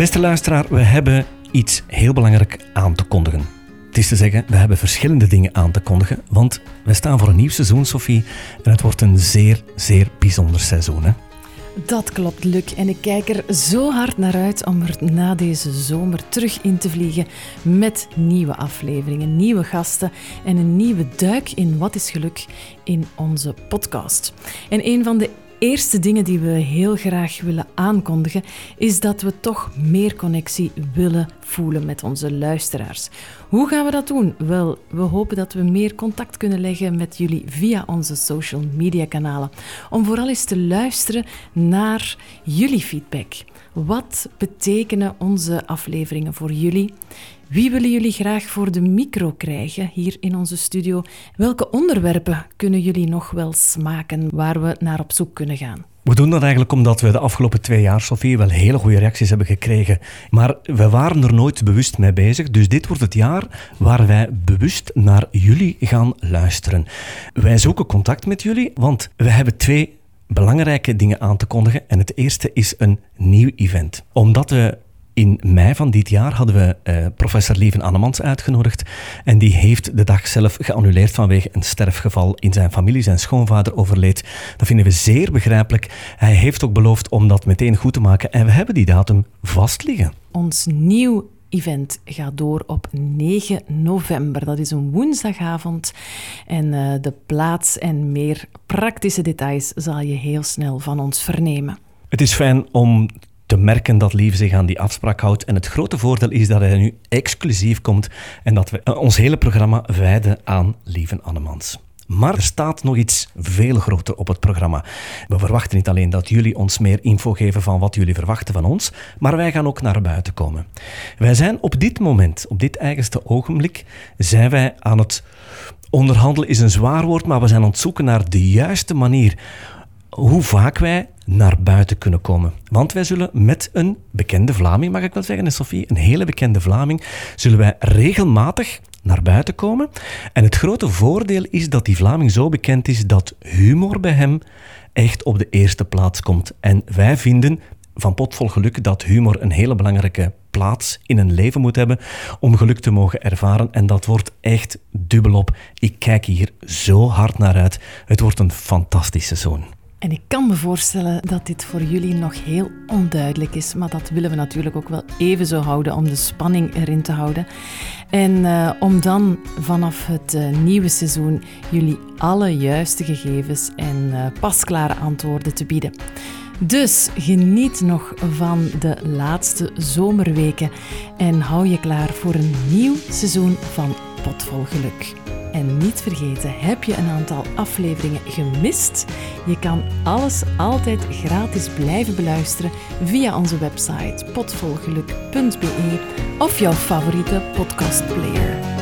Beste luisteraar, we hebben iets heel belangrijk aan te kondigen. Het is te zeggen, we hebben verschillende dingen aan te kondigen, want we staan voor een nieuw seizoen, Sophie, en het wordt een zeer, zeer bijzonder seizoen. Hè? Dat klopt, Luc. En ik kijk er zo hard naar uit om er na deze zomer terug in te vliegen met nieuwe afleveringen, nieuwe gasten en een nieuwe duik in Wat is Geluk in onze podcast. En een van de eerste dingen die we heel graag willen aankondigen, is dat we toch meer connectie willen voelen met onze luisteraars. Hoe gaan we dat doen? Wel, we hopen dat we meer contact kunnen leggen met jullie via onze social media kanalen. Om vooral eens te luisteren naar jullie feedback. Wat betekenen onze afleveringen voor jullie? Wie willen jullie graag voor de micro krijgen hier in onze studio? Welke onderwerpen kunnen jullie nog wel smaken waar we naar op zoek kunnen gaan? We doen dat eigenlijk omdat we de afgelopen twee jaar, Sofie, wel hele goede reacties hebben gekregen. Maar we waren er nooit bewust mee bezig. Dus dit wordt het jaar waar wij bewust naar jullie gaan luisteren. Wij zoeken contact met jullie, want we hebben twee belangrijke dingen aan te kondigen. En het eerste is een nieuw event. Omdat we in mei van dit jaar hadden we uh, professor Lieven Annemans uitgenodigd. En die heeft de dag zelf geannuleerd vanwege een sterfgeval in zijn familie. Zijn schoonvader overleed. Dat vinden we zeer begrijpelijk. Hij heeft ook beloofd om dat meteen goed te maken. En we hebben die datum vast liggen. Ons nieuw event gaat door op 9 november. Dat is een woensdagavond. En uh, de plaats en meer praktische details zal je heel snel van ons vernemen. Het is fijn om te merken dat Lieve zich aan die afspraak houdt. En het grote voordeel is dat hij nu exclusief komt en dat we ons hele programma wijden aan Lieve Annemans. Maar er staat nog iets veel groter op het programma. We verwachten niet alleen dat jullie ons meer info geven van wat jullie verwachten van ons, maar wij gaan ook naar buiten komen. Wij zijn op dit moment, op dit eigenste ogenblik, zijn wij aan het onderhandelen is een zwaar woord, maar we zijn aan het zoeken naar de juiste manier hoe vaak wij naar buiten kunnen komen. Want wij zullen met een bekende Vlaming, mag ik wel zeggen, Sophie, een hele bekende Vlaming, zullen wij regelmatig naar buiten komen. En het grote voordeel is dat die Vlaming zo bekend is dat humor bij hem echt op de eerste plaats komt. En wij vinden van Potvol Geluk dat humor een hele belangrijke plaats in een leven moet hebben om geluk te mogen ervaren. En dat wordt echt dubbelop. Ik kijk hier zo hard naar uit. Het wordt een fantastische zoon. En ik kan me voorstellen dat dit voor jullie nog heel onduidelijk is, maar dat willen we natuurlijk ook wel even zo houden om de spanning erin te houden. En uh, om dan vanaf het uh, nieuwe seizoen jullie alle juiste gegevens en uh, pasklare antwoorden te bieden. Dus geniet nog van de laatste zomerweken en hou je klaar voor een nieuw seizoen van Potvol Geluk. En niet vergeten, heb je een aantal afleveringen gemist? Je kan alles altijd gratis blijven beluisteren via onze website potvolgeluk.be of jouw favoriete podcastplayer.